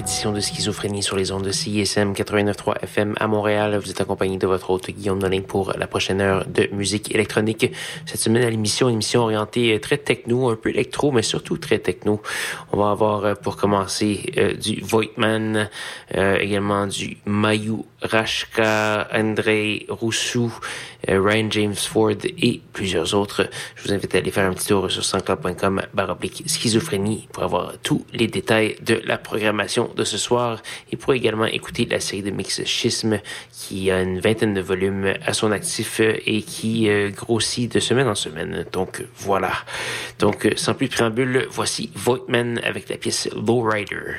édition de Schizophrénie sur les ondes de CISM 89.3 FM à Montréal. Vous êtes accompagné de votre hôte Guillaume Nolling pour la prochaine heure de musique électronique. Cette semaine à l'émission, une émission orientée très techno, un peu électro, mais surtout très techno. On va avoir euh, pour commencer euh, du Voigtman, euh, également du Mayu Rashka, Andrei Roussou, Ryan James Ford et plusieurs autres. Je vous invite à aller faire un petit tour sur sanscloud.com baroblique schizophrénie pour avoir tous les détails de la programmation de ce soir et pour également écouter la série de mix Schisme qui a une vingtaine de volumes à son actif et qui euh, grossit de semaine en semaine. Donc voilà. Donc sans plus de préambule, voici Voigtman avec la pièce Lowrider.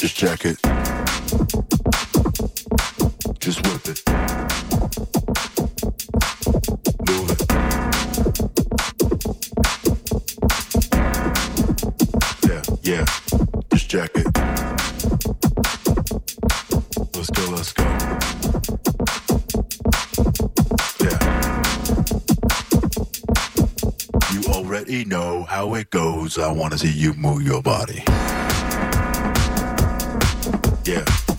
Just check it. Just whip it. Move it. Yeah, yeah. Just check it. Let's go, let's go. Yeah. You already know how it goes. I wanna see you move your body. Yeah.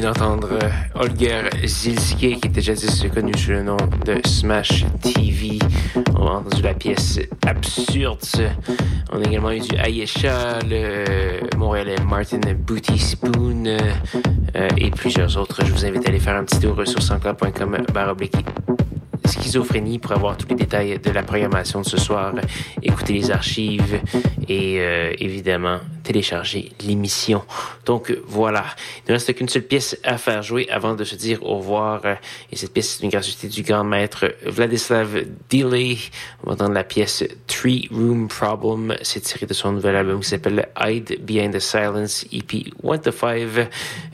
D'entendre euh, Holger Zilski, qui était jadis connu sous le nom de Smash TV. On a entendu la pièce Absurde. On a également eu du Ayesha, le Montréalais Martin Booty Spoon euh, et plusieurs autres. Je vous invite à aller faire un petit tour sur sanscloud.com baroblique schizophrénie pour avoir tous les détails de la programmation de ce soir, écouter les archives et euh, évidemment télécharger l'émission. Donc voilà, il ne reste qu'une seule pièce à faire jouer avant de se dire au revoir. Et cette pièce est une gratuité du grand maître Vladislav Delay. On va entendre la pièce Three Room Problem. C'est tiré de son nouvel album qui s'appelle Hide Behind the Silence EP 1 to 5. Euh,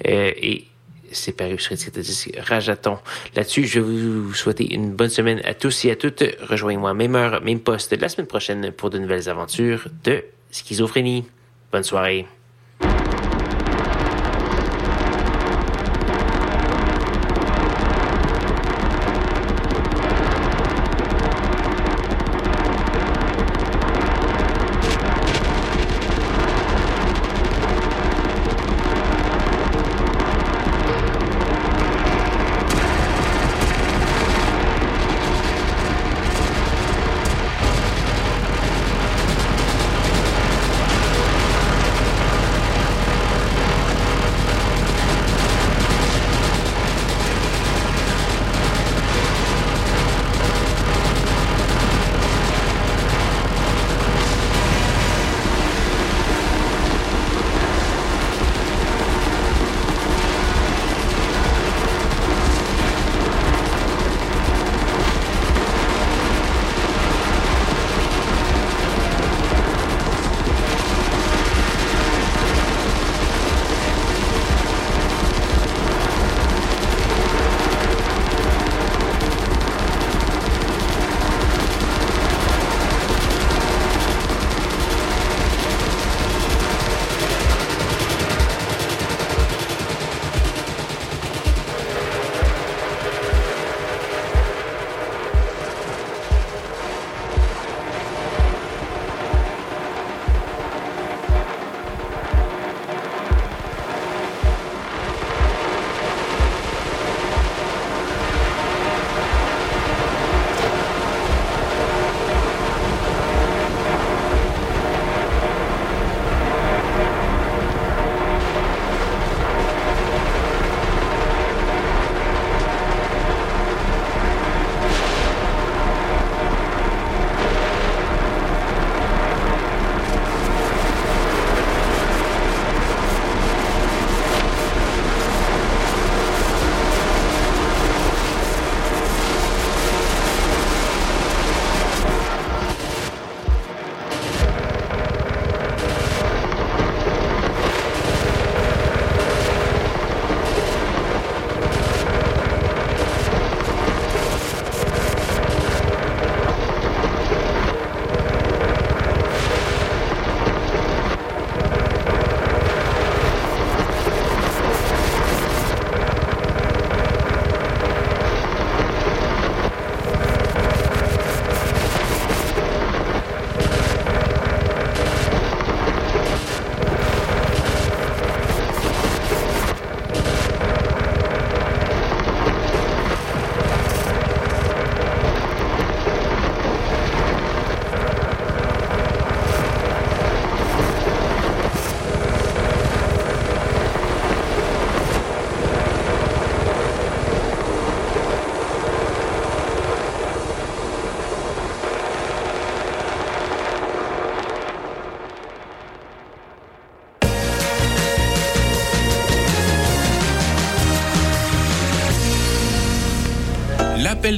et c'est paru sur le disque Rajaton. Là-dessus, je vais vous souhaiter une bonne semaine à tous et à toutes. Rejoignez-moi même heure, même poste la semaine prochaine pour de nouvelles aventures de schizophrénie. Bonne soirée.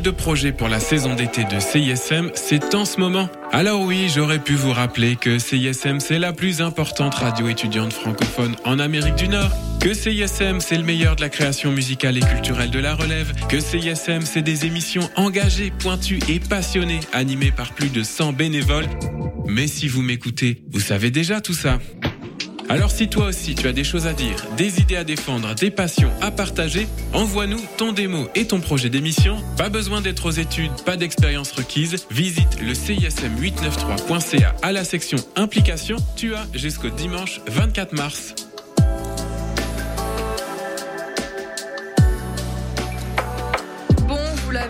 De projet pour la saison d'été de CISM, c'est en ce moment. Alors oui, j'aurais pu vous rappeler que CISM, c'est la plus importante radio étudiante francophone en Amérique du Nord. Que CISM, c'est le meilleur de la création musicale et culturelle de la relève. Que CISM, c'est des émissions engagées, pointues et passionnées, animées par plus de 100 bénévoles. Mais si vous m'écoutez, vous savez déjà tout ça. Alors si toi aussi tu as des choses à dire, des idées à défendre, des passions à partager, envoie-nous ton démo et ton projet d'émission. Pas besoin d'être aux études, pas d'expérience requise. Visite le CISM893.ca à la section implication. Tu as jusqu'au dimanche 24 mars.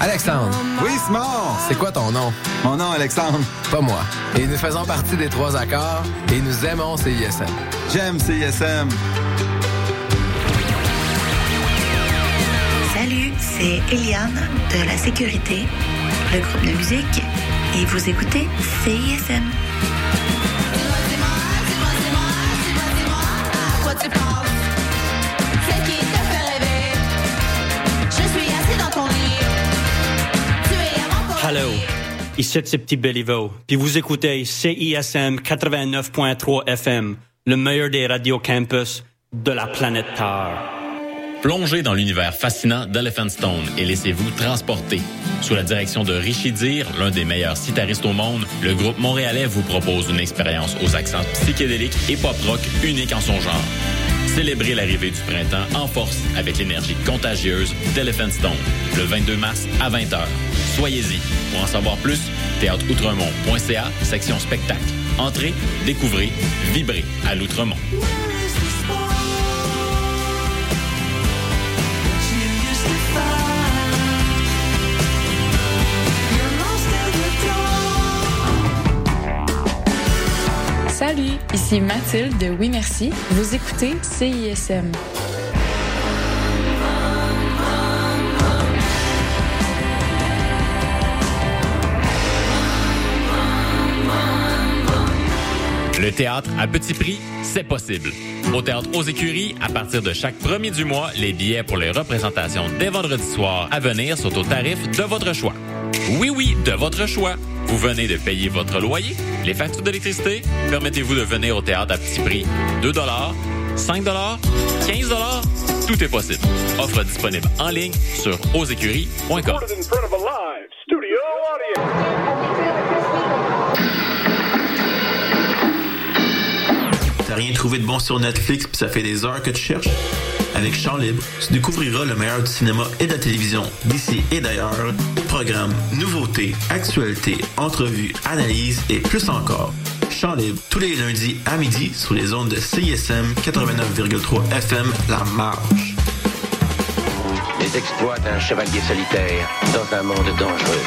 Alexandre. Oui, Simon. C'est quoi ton nom? Mon nom, Alexandre. Pas moi. Et nous faisons partie des trois accords et nous aimons CISM. J'aime CISM. Salut, c'est Eliane de la sécurité, le groupe de musique, et vous écoutez CISM. Hello, ici c'est Petit Béliveau, puis vous écoutez CISM 89.3 FM, le meilleur des radios campus de la planète Terre. Plongez dans l'univers fascinant d'Elephant Stone et laissez-vous transporter. Sous la direction de Richie Dir, l'un des meilleurs citaristes au monde, le groupe montréalais vous propose une expérience aux accents psychédéliques et pop-rock unique en son genre. Célébrez l'arrivée du printemps en force avec l'énergie contagieuse d'Elephant Stone, le 22 mars à 20h. Soyez-y. Pour en savoir plus, théâtreoutremont.ca, section spectacle. Entrez, découvrez, vibrez à l'Outremont. Salut, ici Mathilde de Oui Merci. Vous écoutez CISM. Le théâtre à petit prix, c'est possible. Au théâtre aux écuries, à partir de chaque premier du mois, les billets pour les représentations dès vendredi soir à venir sont au tarif de votre choix. Oui, oui, de votre choix. Vous venez de payer votre loyer, les factures d'électricité. Permettez-vous de venir au théâtre à petit prix. 2 5 15 Tout est possible. Offre disponible en ligne sur ausécuries.com. T'as rien trouvé de bon sur Netflix puis ça fait des heures que tu cherches? Avec Chant Libre, tu découvriras le meilleur du cinéma et de la télévision d'ici et d'ailleurs. Programmes, nouveautés, actualités, entrevues, analyses et plus encore. Chant Libre, tous les lundis à midi sur les ondes de CISM 89,3 FM La Marge. Les exploits d'un chevalier solitaire dans un monde dangereux.